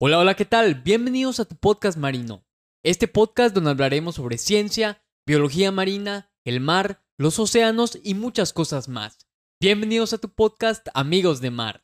Hola, hola, ¿qué tal? Bienvenidos a tu podcast marino. Este podcast donde hablaremos sobre ciencia, biología marina, el mar, los océanos y muchas cosas más. Bienvenidos a tu podcast Amigos de Mar.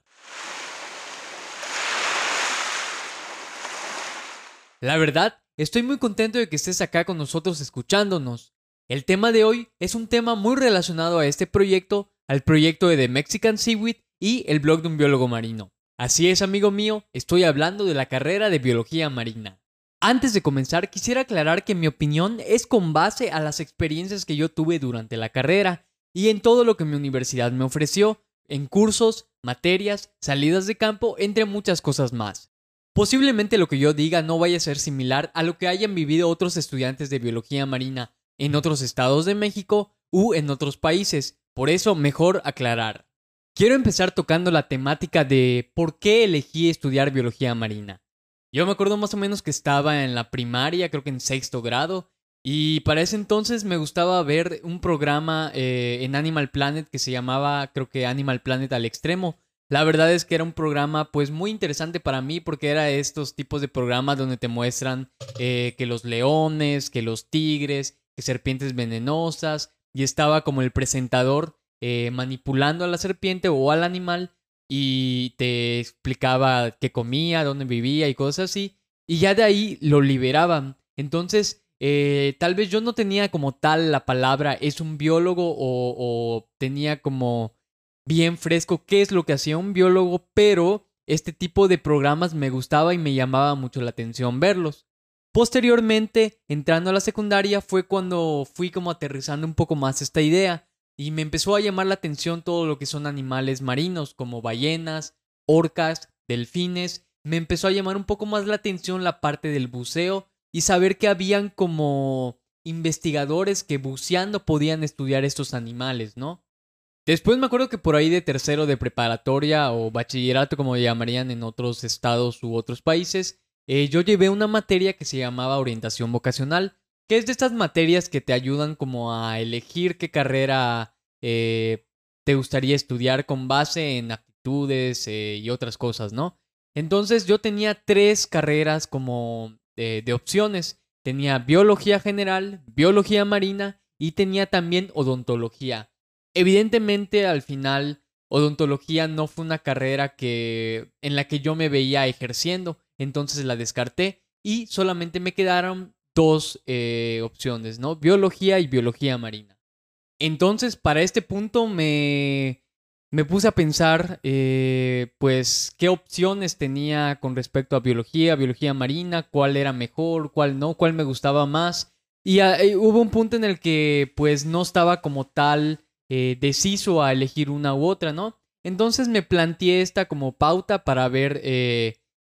La verdad, estoy muy contento de que estés acá con nosotros escuchándonos. El tema de hoy es un tema muy relacionado a este proyecto, al proyecto de The Mexican Seaweed y el blog de un biólogo marino. Así es, amigo mío, estoy hablando de la carrera de biología marina. Antes de comenzar, quisiera aclarar que mi opinión es con base a las experiencias que yo tuve durante la carrera y en todo lo que mi universidad me ofreció, en cursos, materias, salidas de campo, entre muchas cosas más. Posiblemente lo que yo diga no vaya a ser similar a lo que hayan vivido otros estudiantes de biología marina en otros estados de México u en otros países, por eso mejor aclarar. Quiero empezar tocando la temática de por qué elegí estudiar biología marina. Yo me acuerdo más o menos que estaba en la primaria, creo que en sexto grado, y para ese entonces me gustaba ver un programa eh, en Animal Planet que se llamaba, creo que Animal Planet al extremo. La verdad es que era un programa pues muy interesante para mí porque era estos tipos de programas donde te muestran eh, que los leones, que los tigres, que serpientes venenosas, y estaba como el presentador eh, manipulando a la serpiente o al animal y te explicaba qué comía, dónde vivía y cosas así. Y ya de ahí lo liberaban. Entonces, eh, tal vez yo no tenía como tal la palabra es un biólogo o, o tenía como bien fresco qué es lo que hacía un biólogo, pero este tipo de programas me gustaba y me llamaba mucho la atención verlos. Posteriormente, entrando a la secundaria, fue cuando fui como aterrizando un poco más esta idea y me empezó a llamar la atención todo lo que son animales marinos, como ballenas, orcas, delfines. Me empezó a llamar un poco más la atención la parte del buceo y saber que habían como investigadores que buceando podían estudiar estos animales, ¿no? Después me acuerdo que por ahí de tercero de preparatoria o bachillerato, como llamarían en otros estados u otros países, eh, yo llevé una materia que se llamaba orientación vocacional que es de estas materias que te ayudan como a elegir qué carrera eh, te gustaría estudiar con base en aptitudes eh, y otras cosas, ¿no? Entonces yo tenía tres carreras como eh, de opciones. Tenía biología general, biología marina y tenía también odontología. Evidentemente al final odontología no fue una carrera que en la que yo me veía ejerciendo, entonces la descarté y solamente me quedaron dos eh, opciones, ¿no? Biología y biología marina. Entonces, para este punto me, me puse a pensar, eh, pues, qué opciones tenía con respecto a biología, biología marina, cuál era mejor, cuál no, cuál me gustaba más. Y ah, eh, hubo un punto en el que, pues, no estaba como tal deciso a elegir una u otra, ¿no? Entonces me planteé esta como pauta para ver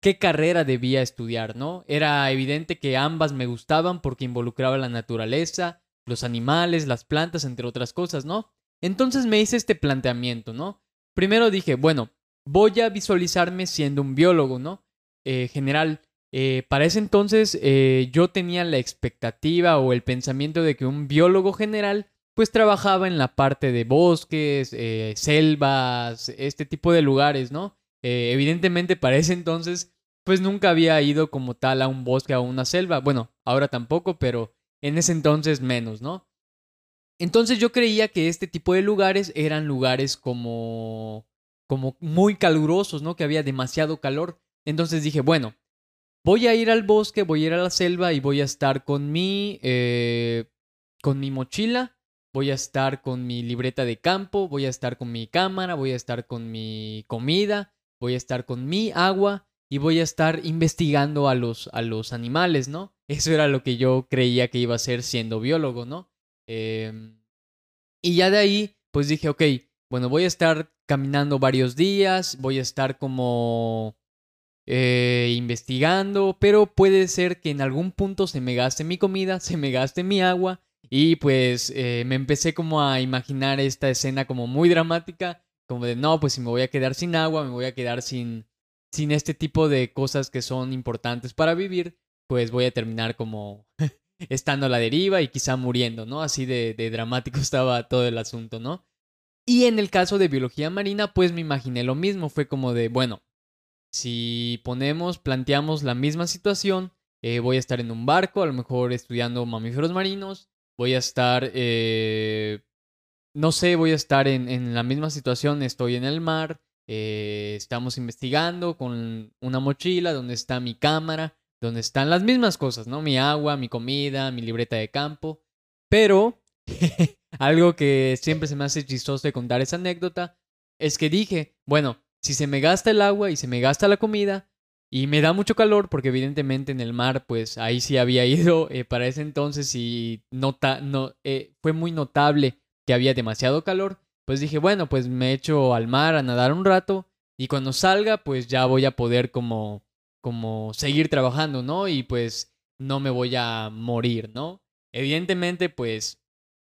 qué carrera debía estudiar, ¿no? Era evidente que ambas me gustaban porque involucraba la naturaleza, los animales, las plantas, entre otras cosas, ¿no? Entonces me hice este planteamiento, ¿no? Primero dije, bueno, voy a visualizarme siendo un biólogo, ¿no? Eh, general, eh, para ese entonces eh, yo tenía la expectativa o el pensamiento de que un biólogo general pues trabajaba en la parte de bosques, selvas, este tipo de lugares, ¿no? evidentemente para ese entonces pues nunca había ido como tal a un bosque a una selva. Bueno, ahora tampoco, pero en ese entonces menos, ¿no? Entonces yo creía que este tipo de lugares eran lugares como como muy calurosos, ¿no? Que había demasiado calor. Entonces dije, bueno, voy a ir al bosque, voy a ir a la selva y voy a estar con mi eh, con mi mochila, voy a estar con mi libreta de campo, voy a estar con mi cámara, voy a estar con mi comida, voy a estar con mi agua y voy a estar investigando a los, a los animales, ¿no? Eso era lo que yo creía que iba a ser siendo biólogo, ¿no? Em, y ya de ahí, pues dije, ok, bueno, voy a estar caminando varios días, voy a estar como eh, investigando, pero puede ser que en algún punto se me gaste mi comida, se me gaste mi agua, y pues eh, me empecé como a imaginar esta escena como muy dramática, como de, no, pues si me voy a quedar sin agua, me voy a quedar sin sin este tipo de cosas que son importantes para vivir, pues voy a terminar como estando a la deriva y quizá muriendo, ¿no? Así de, dramático estaba todo el asunto, ¿no? Y en el caso de biología marina, pues me imaginé lo mismo, fue como de, bueno, si ponemos, planteamos la misma situación, eh, voy a estar en un barco, a lo mejor estudiando mamíferos marinos, voy a estar, eh, no sé, voy a estar en, la misma situación, estoy en el mar, eh, estamos investigando con una mochila donde está mi cámara, donde están las mismas cosas, ¿no? Mi agua, mi comida, mi libreta de campo, pero algo que siempre se me hace chistoso de contar esa anécdota es que dije, bueno, si se me gasta el agua y se me gasta la comida, y me da mucho calor porque evidentemente en el mar, pues ahí sí había ido eh, para ese entonces y nota, no, eh, fue muy notable que había demasiado calor. Pues dije, bueno, pues me echo al mar a nadar un rato y cuando salga, pues ya voy a poder como, como seguir trabajando, ¿no? Y pues no me voy a morir, ¿no? Evidentemente, pues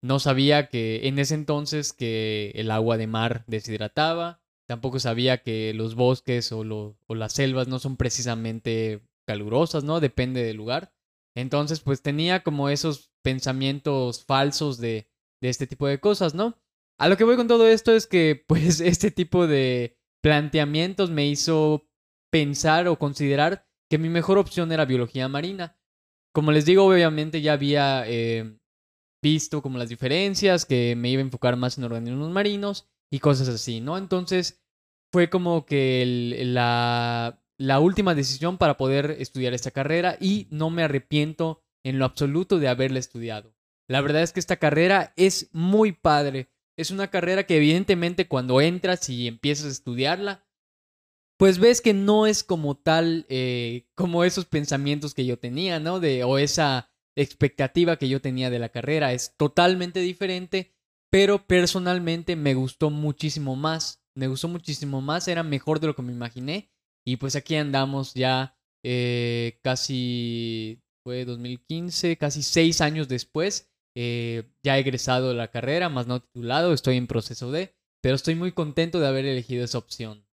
no sabía que en ese entonces que el agua de mar deshidrataba Tampoco sabía que los bosques o, o las selvas no son precisamente calurosas, ¿no? Depende del lugar. Entonces, pues tenía como esos pensamientos falsos de, de este tipo de cosas, ¿no? A lo que voy con todo esto es que, pues, este tipo de planteamientos me hizo pensar o considerar que mi mejor opción era biología marina. Como les digo, obviamente ya había eh, visto como las diferencias, que me iba a enfocar más en organismos marinos y cosas así, ¿no? Entonces fue como que la, la última decisión para poder estudiar esta carrera y no me arrepiento en lo absoluto de haberla estudiado. La verdad es que esta carrera es muy padre. Es una carrera que evidentemente cuando entras y empiezas a estudiarla, pues ves que no es como tal, eh, como esos pensamientos que yo tenía, ¿no? De, o esa expectativa que yo tenía de la carrera. Es totalmente diferente pero personalmente me gustó muchísimo más. Me gustó muchísimo más, era mejor de lo que me imaginé. Y pues aquí andamos ya eh, casi, fue 2015, casi seis años después. Eh, ya he egresado de la carrera, más no titulado, estoy en proceso de, pero estoy muy contento de haber elegido esa opción.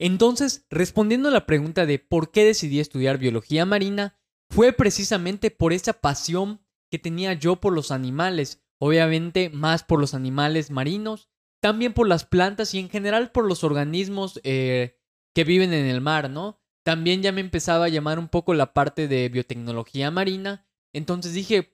Entonces, respondiendo a la pregunta de por qué decidí estudiar biología marina, fue precisamente por esa pasión que tenía yo por los animales, obviamente más por los animales marinos, también por las plantas y en general por los organismos eh, que viven en el mar, ¿no? También ya me empezaba a llamar un poco la parte de biotecnología marina, entonces dije,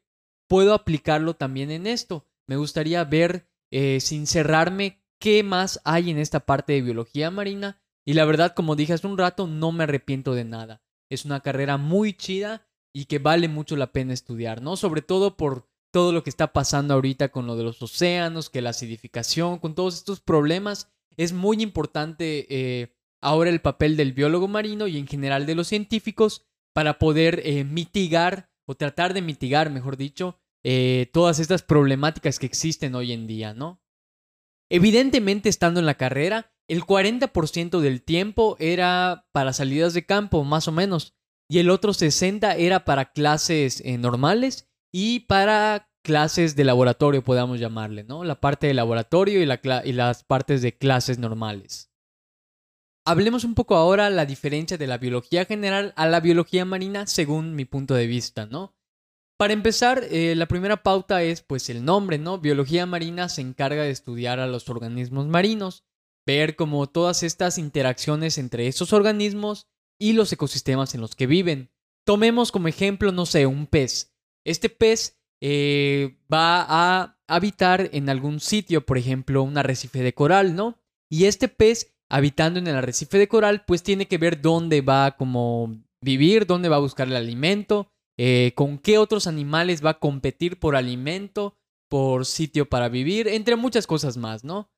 puedo aplicarlo también en esto. Me gustaría ver, eh, sin cerrarme, qué más hay en esta parte de biología marina. Y la verdad, como dije hace un rato, no me arrepiento de nada. Es una carrera muy chida y que vale mucho la pena estudiar, ¿no? Sobre todo por todo lo que está pasando ahorita con lo de los océanos, que la acidificación, con todos estos problemas, es muy importante eh, ahora el papel del biólogo marino y en general de los científicos para poder eh, mitigar o tratar de mitigar, mejor dicho, eh, todas estas problemáticas que existen hoy en día, ¿no? Evidentemente, estando en la carrera, el 40% del tiempo era para salidas de campo, más o menos, y el otro 60% era para clases normales y para clases de laboratorio, podamos llamarle, ¿no? La parte de laboratorio y, la y las partes de clases normales. Hablemos un poco ahora la diferencia de la biología general a la biología marina según mi punto de vista, ¿no? Para empezar, eh, la primera pauta es pues el nombre, ¿no? Biología marina se encarga de estudiar a los organismos marinos, ver como todas estas interacciones entre esos organismos y los ecosistemas en los que viven. Tomemos como ejemplo, no sé, un pez. Este pez eh, va a habitar en algún sitio, por ejemplo, un arrecife de coral, ¿no? Y este pez, habitando en el arrecife de coral, pues tiene que ver dónde va como vivir, dónde va a buscar el alimento, eh, con qué otros animales va a competir por alimento, por sitio para vivir, entre muchas cosas más, ¿no?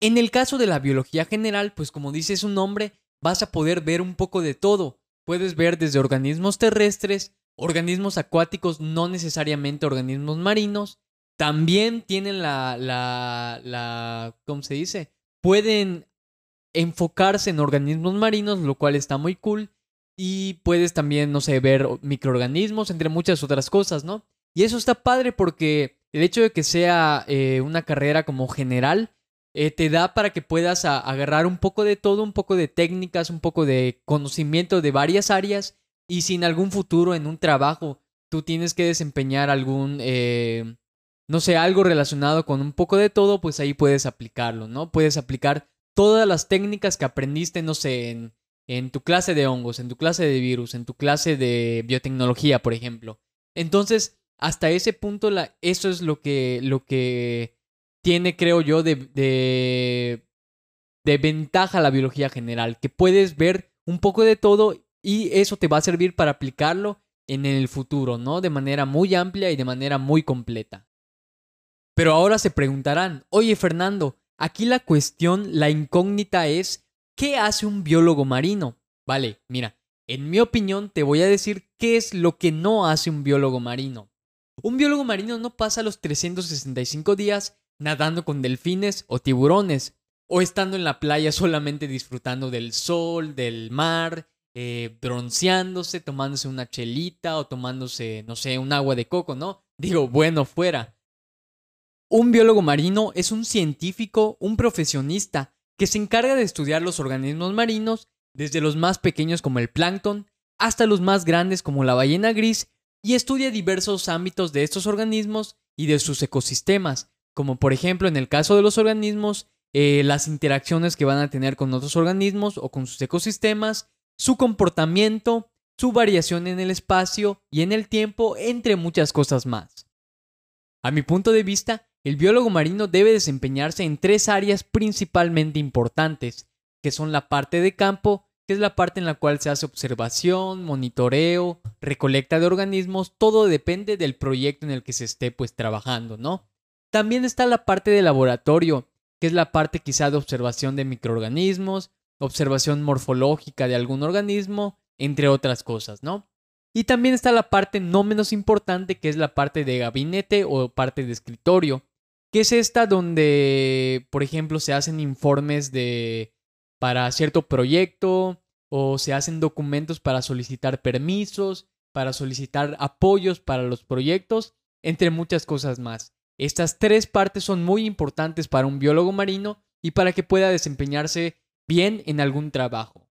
En el caso de la biología general, pues como dice su nombre, vas a poder ver un poco de todo. Puedes ver desde organismos terrestres organismos acuáticos, no necesariamente organismos marinos, también tienen la, la, la, ¿cómo se dice? Pueden enfocarse en organismos marinos, lo cual está muy cool. Y puedes también, no sé, ver microorganismos, entre muchas otras cosas, ¿no? Y eso está padre porque el hecho de que sea eh, una carrera como general, eh, te da para que puedas agarrar un poco de todo, un poco de técnicas, un poco de conocimiento de varias áreas y si en algún futuro, en un trabajo, tú tienes que desempeñar algún, eh, no sé, algo relacionado con un poco de todo, pues ahí puedes aplicarlo, ¿no? Puedes aplicar todas las técnicas que aprendiste, no sé, en, tu clase de hongos, en tu clase de virus, en tu clase de biotecnología, por ejemplo. Entonces, hasta ese punto, eso es lo que, lo que tiene, creo yo, de, de, de ventaja la biología general, que puedes ver un poco de todo y eso te va a servir para aplicarlo en el futuro, ¿no? De manera muy amplia y de manera muy completa. Pero ahora se preguntarán, oye Fernando, aquí la cuestión, la incógnita es, ¿qué hace un biólogo marino? Vale, mira, en mi opinión te voy a decir qué es lo que no hace un biólogo marino. Un biólogo marino no pasa los 365 días nadando con delfines o tiburones, o estando en la playa solamente disfrutando del sol, del mar, eh, bronceándose, tomándose una chelita o tomándose, no sé, un agua de coco, ¿no? Digo, bueno, fuera. Un biólogo marino es un científico, un profesionista, que se encarga de estudiar los organismos marinos, desde los más pequeños como el plancton, hasta los más grandes como la ballena gris, y estudia diversos ámbitos de estos organismos y de sus ecosistemas, como por ejemplo en el caso de los organismos, eh, las interacciones que van a tener con otros organismos o con sus ecosistemas, su comportamiento, su variación en el espacio y en el tiempo, entre muchas cosas más. A mi punto de vista, el biólogo marino debe desempeñarse en tres áreas principalmente importantes, que son la parte de campo, que es la parte en la cual se hace observación, monitoreo, recolecta de organismos, todo depende del proyecto en el que se esté pues trabajando, ¿no? También está la parte de laboratorio, que es la parte quizá de observación de microorganismos, observación morfológica de algún organismo, entre otras cosas, ¿no? Y también está la parte no menos importante, que es la parte de gabinete o parte de escritorio, que es esta donde, por ejemplo, se hacen informes de para cierto proyecto o se hacen documentos para solicitar permisos, para solicitar apoyos para los proyectos, entre muchas cosas más. Estas tres partes son muy importantes para un biólogo marino y para que pueda desempeñarse bien en algún trabajo.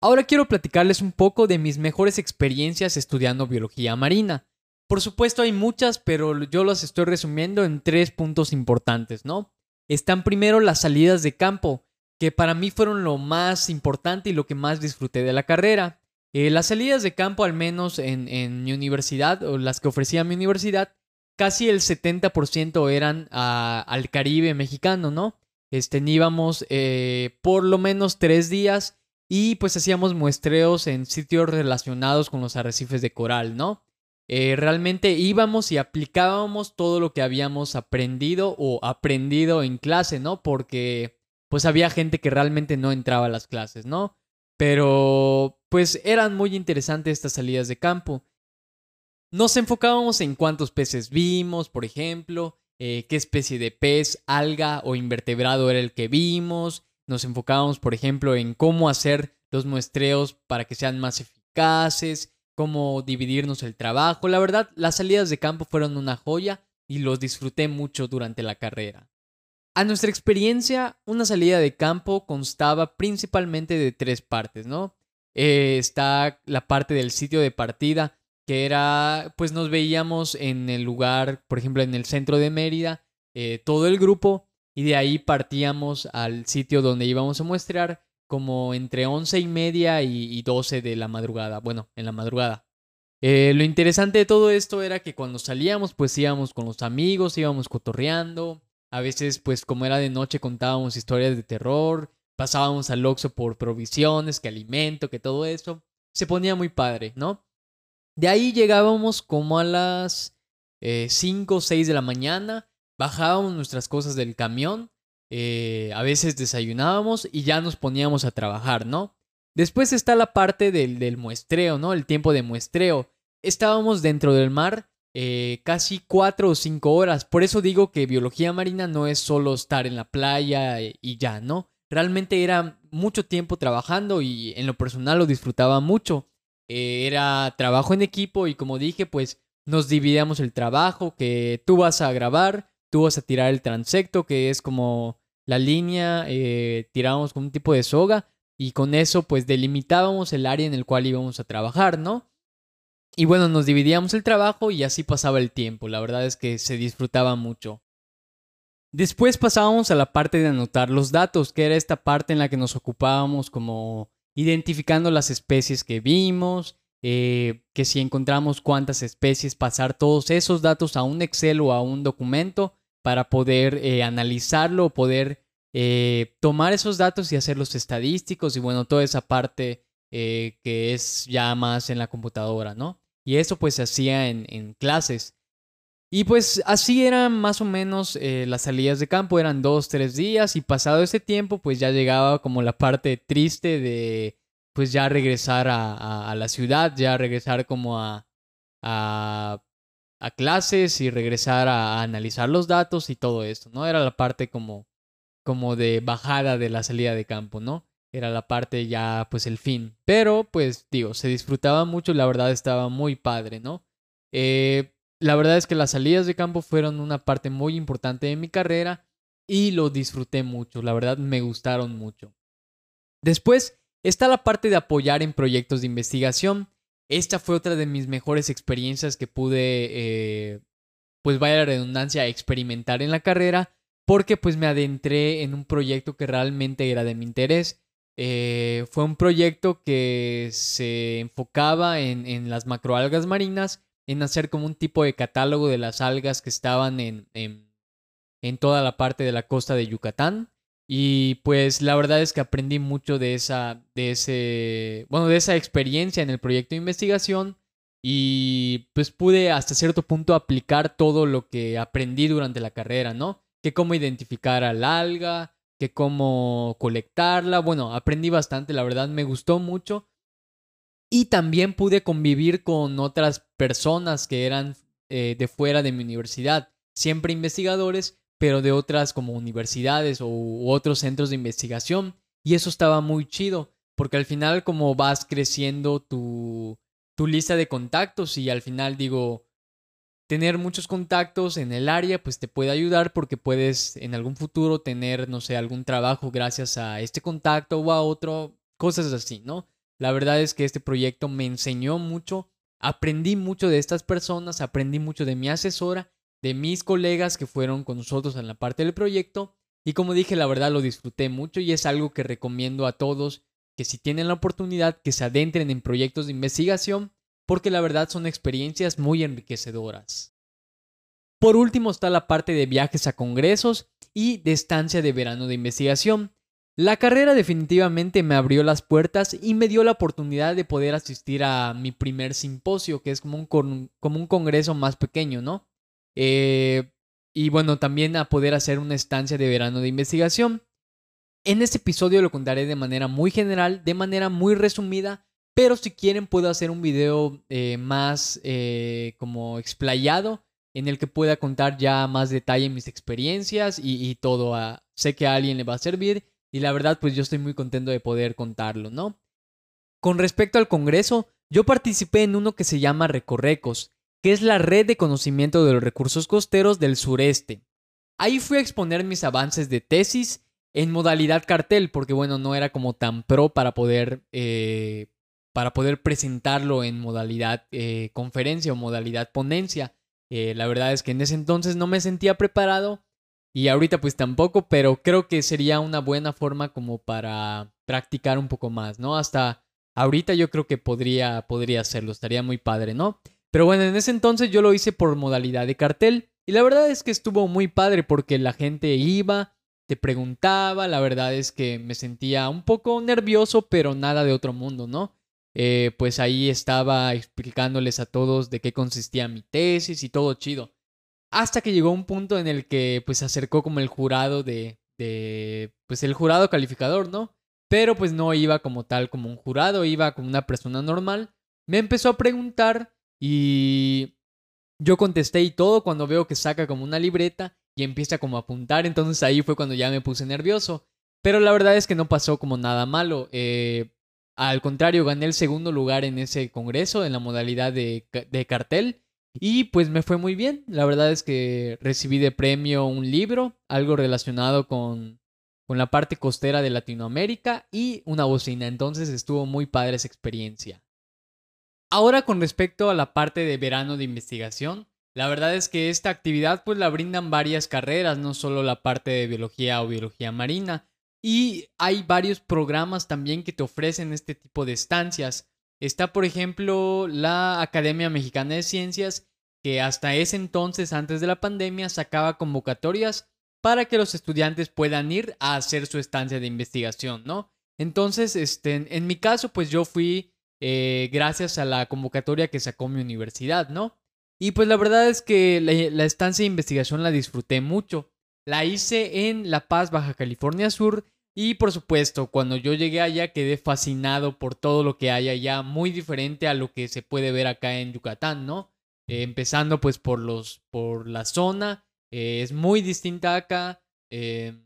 Ahora quiero platicarles un poco de mis mejores experiencias estudiando biología marina. Por supuesto hay muchas, pero yo las estoy resumiendo en tres puntos importantes, ¿no? Están primero las salidas de campo, que para mí fueron lo más importante y lo que más disfruté de la carrera. Eh, las salidas de campo, al menos en, mi universidad, o las que ofrecía mi universidad, casi el 70% eran al Caribe mexicano, ¿no? Este, eh, por lo menos tres días y pues hacíamos muestreos en sitios relacionados con los arrecifes de coral, ¿no? Eh, realmente íbamos y aplicábamos todo lo que habíamos aprendido o aprendido en clase, ¿no? Porque pues había gente que realmente no entraba a las clases, ¿no? Pero pues eran muy interesantes estas salidas de campo. Nos enfocábamos en cuántos peces vimos, por ejemplo, eh, qué especie de pez, alga o invertebrado era el que vimos. Nos enfocábamos, por ejemplo, en cómo hacer los muestreos para que sean más eficaces, cómo dividirnos el trabajo. La verdad, las salidas de campo fueron una joya y los disfruté mucho durante la carrera. A nuestra experiencia, una salida de campo constaba principalmente de tres partes, ¿no? Eh, está la parte del sitio de partida, que era, pues nos veíamos en el lugar, por ejemplo, en el centro de Mérida, eh, todo el grupo, y de ahí partíamos al sitio donde íbamos a muestrar como entre once y media y, doce de la madrugada, bueno, en la madrugada. Eh, lo interesante de todo esto era que cuando salíamos, pues íbamos con los amigos, íbamos cotorreando, a veces, pues como era de noche, contábamos historias de terror, pasábamos al Oxxo por provisiones, que alimento, que todo eso. Se ponía muy padre, ¿no? De ahí llegábamos como a las 5 o 6 de la mañana, bajábamos nuestras cosas del camión, eh, a veces desayunábamos y ya nos poníamos a trabajar, ¿no? Después está la parte del, muestreo, ¿no? El tiempo de muestreo. Estábamos dentro del mar eh, casi 4 o 5 horas. Por eso digo que biología marina no es solo estar en la playa y ya, ¿no? Realmente era mucho tiempo trabajando y en lo personal lo disfrutaba mucho. Eh, era trabajo en equipo y como dije, pues nos dividíamos el trabajo, que tú vas a grabar, tú vas a tirar el transecto, que es como la línea, eh, tirábamos con un tipo de soga y con eso pues delimitábamos el área en el cual íbamos a trabajar, ¿no? Y bueno, nos dividíamos el trabajo y así pasaba el tiempo, la verdad es que se disfrutaba mucho. Después pasábamos a la parte de anotar los datos, que era esta parte en la que nos ocupábamos como identificando las especies que vimos, eh, que si encontramos cuántas especies, pasar todos esos datos a un Excel o a un documento para poder eh, analizarlo, poder eh, tomar esos datos y hacerlos estadísticos y bueno, toda esa parte que es ya más en la computadora, ¿no? Y eso pues se hacía en, en clases. Y pues así eran más o menos eh, las salidas de campo, eran dos, tres días y pasado ese tiempo pues ya llegaba como la parte triste de pues ya regresar a, la ciudad, ya regresar como a, a, clases y regresar a, analizar los datos y todo esto, ¿no? Era la parte como, como de bajada de la salida de campo, ¿no? Era la parte ya pues el fin. Pero pues digo, se disfrutaba mucho, la verdad estaba muy padre, ¿no? Eh, la verdad es que las salidas de campo fueron una parte muy importante de mi carrera y lo disfruté mucho, la verdad me gustaron mucho. Después está la parte de apoyar en proyectos de investigación. Esta fue otra de mis mejores experiencias que pude, eh, pues vaya la redundancia, experimentar en la carrera, porque pues me adentré en un proyecto que realmente era de mi interés. Eh, fue un proyecto que se enfocaba en, las macroalgas marinas en hacer como un tipo de catálogo de las algas que estaban en, en, toda la parte de la costa de Yucatán. Y pues la verdad es que aprendí mucho de esa, de ese, bueno, de esa experiencia en el proyecto de investigación y pues pude hasta cierto punto aplicar todo lo que aprendí durante la carrera, ¿no? Que cómo identificar al alga, que cómo colectarla, bueno, aprendí bastante, la verdad me gustó mucho y también pude convivir con otras personas que eran eh, de fuera de mi universidad, siempre investigadores, pero de otras como universidades o, otros centros de investigación. Y eso estaba muy chido, porque al final como vas creciendo tu, tu lista de contactos y al final digo, tener muchos contactos en el área pues te puede ayudar porque puedes en algún futuro tener, no sé, algún trabajo gracias a este contacto o a otro, cosas así, ¿no? La verdad es que este proyecto me enseñó mucho, aprendí mucho de estas personas, aprendí mucho de mi asesora, de mis colegas que fueron con nosotros en la parte del proyecto y como dije, la verdad lo disfruté mucho y es algo que recomiendo a todos que si tienen la oportunidad que se adentren en proyectos de investigación porque la verdad son experiencias muy enriquecedoras. Por último está la parte de viajes a congresos y de estancia de verano de investigación. La carrera definitivamente me abrió las puertas y me dio la oportunidad de poder asistir a mi primer simposio, que es como un, como un congreso más pequeño, ¿no? Eh, y bueno, también a poder hacer una estancia de verano de investigación. En este episodio lo contaré de manera muy general, de manera muy resumida, pero si quieren puedo hacer un video eh, más eh, como explayado en el que pueda contar ya más detalle mis experiencias y, todo. A, sé que a alguien le va a servir y la verdad, pues yo estoy muy contento de poder contarlo, ¿no? Con respecto al Congreso, yo participé en uno que se llama Recorrecos, que es la red de conocimiento de los recursos costeros del sureste. Ahí fui a exponer mis avances de tesis en modalidad cartel, porque bueno, no era como tan pro para poder, eh, para poder presentarlo en modalidad eh, conferencia o modalidad ponencia. Eh, la verdad es que en ese entonces no me sentía preparado y ahorita pues tampoco, pero creo que sería una buena forma como para practicar un poco más, ¿no? Hasta ahorita yo creo que podría, podría hacerlo, estaría muy padre, ¿no? Pero bueno, en ese entonces yo lo hice por modalidad de cartel y la verdad es que estuvo muy padre porque la gente iba, te preguntaba, la verdad es que me sentía un poco nervioso, pero nada de otro mundo, ¿no? Eh, pues ahí estaba explicándoles a todos de qué consistía mi tesis y todo chido. Hasta que llegó un punto en el que pues se acercó como el jurado de, de, pues el jurado calificador, ¿no? Pero pues no iba como tal, como un jurado, iba como una persona normal. Me empezó a preguntar y yo contesté y todo cuando veo que saca como una libreta y empieza como a apuntar, entonces ahí fue cuando ya me puse nervioso. Pero la verdad es que no pasó como nada malo. Eh, al contrario, gané el segundo lugar en ese congreso en la modalidad de, de cartel. Y pues me fue muy bien. La verdad es que recibí de premio un libro, algo relacionado con, con la parte costera de Latinoamérica y una bocina. Entonces estuvo muy padre esa experiencia. Ahora con respecto a la parte de verano de investigación, La verdad es que esta actividad pues la brindan varias carreras, no solo la parte de biología o biología marina. Y hay varios programas también que te ofrecen este tipo de estancias. Está, por ejemplo, la Academia Mexicana de Ciencias, que hasta ese entonces, antes de la pandemia, sacaba convocatorias para que los estudiantes puedan ir a hacer su estancia de investigación, ¿no? Entonces, este, en mi caso, pues yo fui eh, gracias a la convocatoria que sacó mi universidad, ¿no? Y pues la verdad es que la, estancia de investigación la disfruté mucho. La hice en La Paz, Baja California Sur. Y por supuesto, cuando yo llegué allá quedé fascinado por todo lo que hay allá, muy diferente a lo que se puede ver acá en Yucatán, ¿no? Eh, empezando pues por los, por la zona, eh, es muy distinta acá. Eh,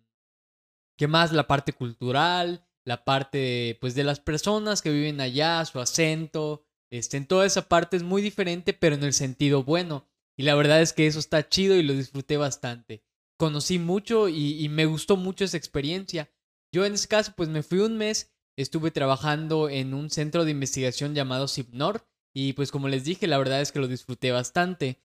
¿Qué más? La parte cultural, la parte pues de las personas que viven allá, su acento, este, en toda esa parte es muy diferente, pero en el sentido bueno. Y la verdad es que eso está chido y lo disfruté bastante. Conocí mucho y, me gustó mucho esa experiencia. Yo en ese caso, pues me fui un mes, estuve trabajando en un centro de investigación llamado CIPNOR y pues como les dije, la verdad es que lo disfruté bastante.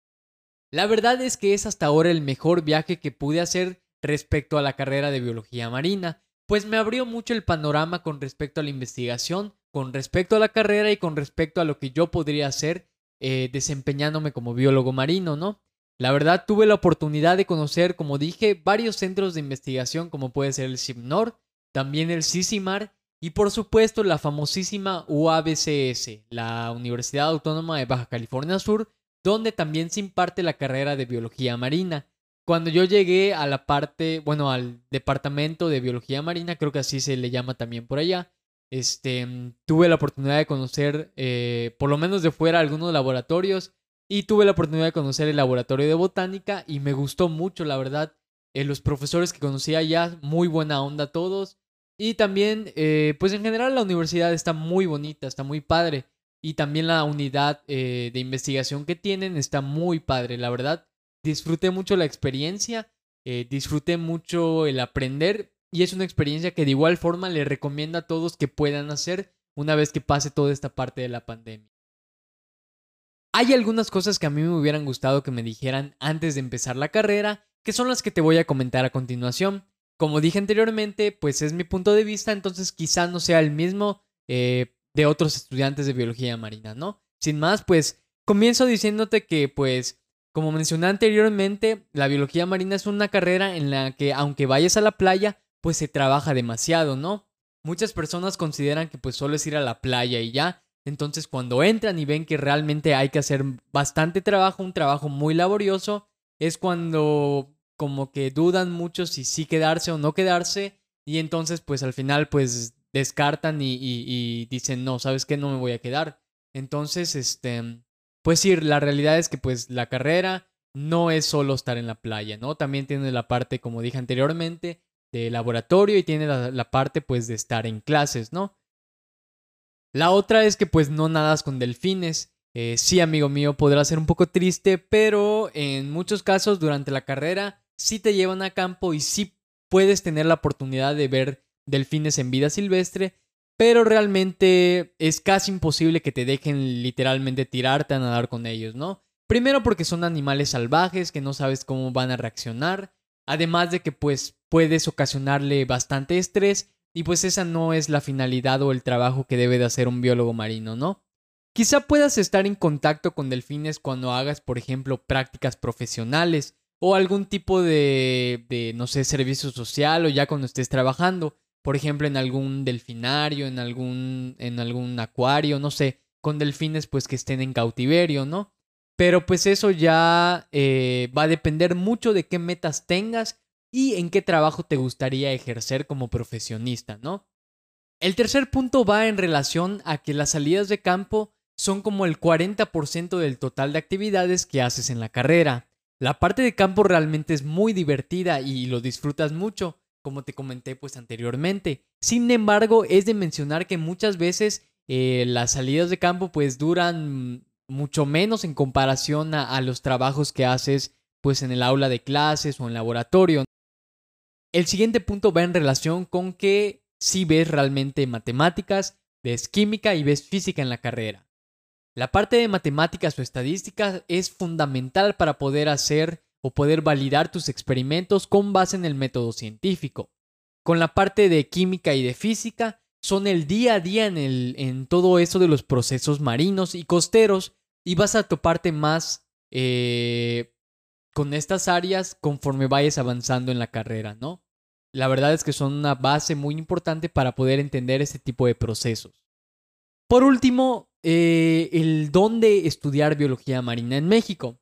La verdad es que es hasta ahora el mejor viaje que pude hacer respecto a la carrera de biología marina, pues me abrió mucho el panorama con respecto a la investigación con respecto a la carrera y con respecto a lo que yo podría hacer eh, desempeñándome como biólogo marino, ¿no? La verdad tuve la oportunidad de conocer, como dije, varios centros de investigación como puede ser el CIMNOR, también el CICIMAR y por supuesto la famosísima UABCS, la Universidad Autónoma de Baja California Sur, donde también se imparte la carrera de biología marina. Cuando yo llegué a la parte, bueno, al departamento de biología marina, creo que así se le llama también por allá, este, tuve la oportunidad de conocer, eh, por lo menos de fuera, algunos laboratorios y tuve la oportunidad de conocer el laboratorio de botánica y me gustó mucho, la verdad. Eh, los profesores que conocí allá, muy buena onda todos. Y también, eh, pues en general la universidad está muy bonita, está muy padre. Y también la unidad de investigación que tienen está muy padre, la verdad. Disfruté mucho la experiencia, disfruté mucho el aprender y es una experiencia que de igual forma le recomienda a todos que puedan hacer una vez que pase toda esta parte de la pandemia. Hay algunas cosas que a mí me hubieran gustado que me dijeran antes de empezar la carrera, que son las que te voy a comentar a continuación. Como dije anteriormente, pues es mi punto de vista, entonces quizá no sea el mismo eh, de otros estudiantes de biología marina, ¿no? Sin más, pues comienzo diciéndote que, pues, como mencioné anteriormente, la biología marina es una carrera en la que aunque vayas a la playa, pues se trabaja demasiado, ¿no? Muchas personas consideran que pues solo es ir a la playa y ya. Entonces cuando entran y ven que realmente hay que hacer bastante trabajo, un trabajo muy laborioso, es cuando como que dudan mucho si sí quedarse o no quedarse y entonces pues al final pues descartan y, y, dicen no, sabes qué, no me voy a quedar. Entonces, este, pues sí, la realidad es que pues la carrera no es solo estar en la playa, ¿no? También tiene la parte, como dije anteriormente, de laboratorio y tiene la, parte pues de estar en clases, ¿no? La otra es que pues no nadas con delfines. Eh, sí, amigo mío, podrá ser un poco triste, pero en muchos casos durante la carrera sí te llevan a campo y sí puedes tener la oportunidad de ver delfines en vida silvestre, pero realmente es casi imposible que te dejen literalmente tirarte a nadar con ellos, ¿no? Primero porque son animales salvajes que no sabes cómo van a reaccionar. Además de que pues puedes ocasionarle bastante estrés y pues esa no es la finalidad o el trabajo que debe de hacer un biólogo marino, ¿no? Quizá puedas estar en contacto con delfines cuando hagas, por ejemplo, prácticas profesionales o algún tipo de, de, no sé, servicio social o ya cuando estés trabajando, por ejemplo, en algún delfinario, en algún, en algún acuario, no sé, con delfines pues que estén en cautiverio, ¿no? Pero pues eso ya eh, va a depender mucho de qué metas tengas y en qué trabajo te gustaría ejercer como profesionista, ¿no? El tercer punto va en relación a que las salidas de campo son como el 40% del total de actividades que haces en la carrera. La parte de campo realmente es muy divertida y lo disfrutas mucho, como te comenté pues anteriormente. Sin embargo, es de mencionar que muchas veces eh, las salidas de campo pues duran mucho menos en comparación a, los trabajos que haces pues en el aula de clases o en laboratorio. El siguiente punto va en relación con que si ves realmente matemáticas, ves química y ves física en la carrera. La parte de matemáticas o estadísticas es fundamental para poder hacer o poder validar tus experimentos con base en el método científico. Con la parte de química y de física son el día a día en, el, en todo eso de los procesos marinos y costeros y vas a toparte más eh, con estas áreas conforme vayas avanzando en la carrera, ¿no? La verdad es que son una base muy importante para poder entender este tipo de procesos. Por último, eh, el dónde estudiar biología marina en México.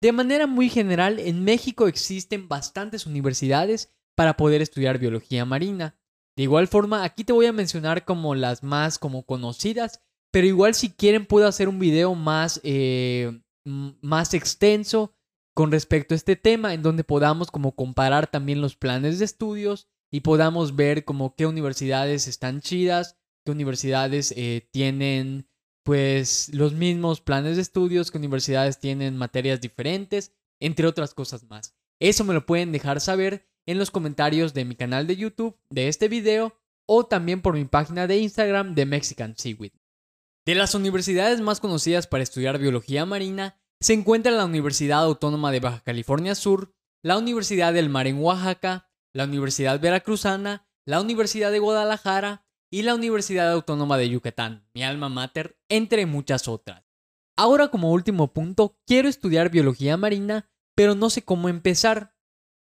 De manera muy general, en México existen bastantes universidades para poder estudiar biología marina. De igual forma, aquí te voy a mencionar como las más como conocidas, pero igual si quieren puedo hacer un video más, eh, más extenso con respecto a este tema, en donde podamos como comparar también los planes de estudios y podamos ver como qué universidades están chidas, qué universidades eh, tienen pues los mismos planes de estudios, qué universidades tienen materias diferentes, entre otras cosas más. Eso me lo pueden dejar saber en los comentarios de mi canal de YouTube de este video o también por mi página de Instagram de Mexican Seaweed. De las universidades más conocidas para estudiar biología marina se encuentra la Universidad Autónoma de Baja California Sur, la Universidad del Mar en Oaxaca, la Universidad Veracruzana, la Universidad de Guadalajara y la Universidad Autónoma de Yucatán, mi alma mater, entre muchas otras. Ahora como último punto, quiero estudiar biología marina, pero no sé cómo empezar.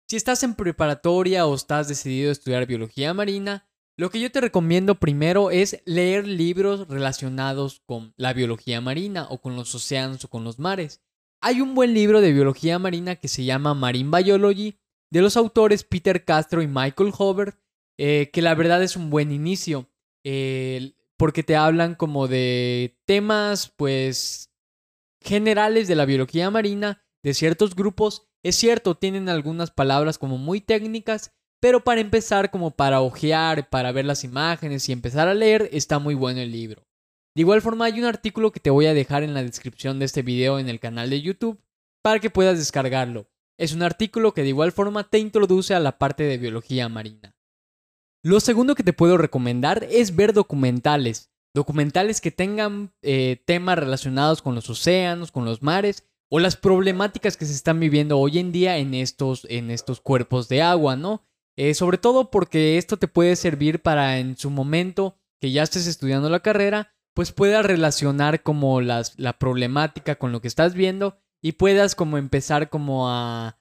Si estás en preparatoria o estás decidido a estudiar biología marina, lo que yo te recomiendo primero es leer libros relacionados con la biología marina o con los océanos o con los mares. Hay un buen libro de biología marina que se llama Marine Biology de los autores Peter Castro y Michael Hover, eh, que la verdad es un buen inicio, porque te hablan como de temas pues generales de la biología marina, de ciertos grupos. Es cierto, tienen algunas palabras como muy técnicas, pero para empezar, como para ojear, para ver las imágenes y empezar a leer, está muy bueno el libro. De igual forma, hay un artículo que te voy a dejar en la descripción de este video en el canal de YouTube para que puedas descargarlo. Es un artículo que de igual forma te introduce a la parte de biología marina. Lo segundo que te puedo recomendar es ver documentales. Documentales que tengan eh, temas relacionados con los océanos, con los mares o las problemáticas que se están viviendo hoy en día en estos, en estos cuerpos de agua, ¿no? Eh, sobre todo porque esto te puede servir para en su momento que ya estés estudiando la carrera, pues puedas relacionar como las, la problemática con lo que estás viendo y puedas como empezar como a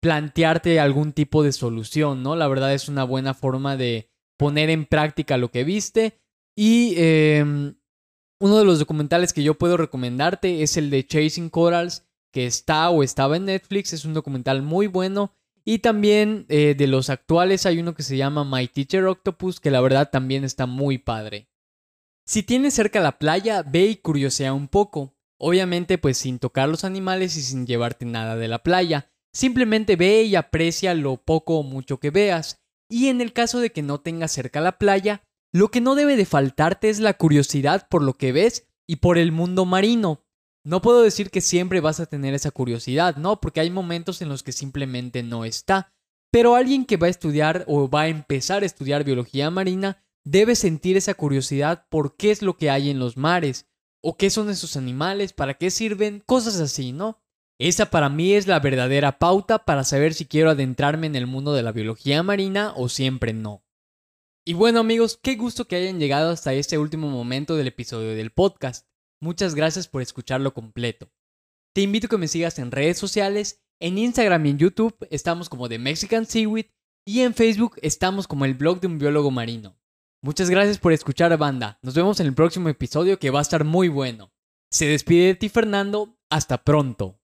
plantearte algún tipo de solución, ¿no? La verdad es una buena forma de poner en práctica lo que viste y em, uno de los documentales que yo puedo recomendarte es el de Chasing Corals, que está o estaba en Netflix, es un documental muy bueno y también eh, de los actuales hay uno que se llama My Teacher Octopus, que la verdad también está muy padre. Si tienes cerca la playa, ve y curiosea un poco. Obviamente pues sin tocar los animales y sin llevarte nada de la playa. Simplemente ve y aprecia lo poco o mucho que veas. Y en el caso de que no tengas cerca la playa, lo que no debe de faltarte es la curiosidad por lo que ves y por el mundo marino. No puedo decir que siempre vas a tener esa curiosidad, ¿no? Porque hay momentos en los que simplemente no está. Pero alguien que va a estudiar o va a empezar a estudiar biología marina debe sentir esa curiosidad por qué es lo que hay en los mares, o qué son esos animales, para qué sirven, cosas así, ¿no? Esa para mí es la verdadera pauta para saber si quiero adentrarme en el mundo de la biología marina o siempre no. Y bueno amigos, qué gusto que hayan llegado hasta este último momento del episodio del podcast. Muchas gracias por escucharlo completo. Te invito a que me sigas en redes sociales, en Instagram y en YouTube estamos como The Mexican Seaweed y en Facebook estamos como el blog de un biólogo marino. Muchas gracias por escuchar banda, nos vemos en el próximo episodio que va a estar muy bueno. Se despide de ti Fernando, hasta pronto.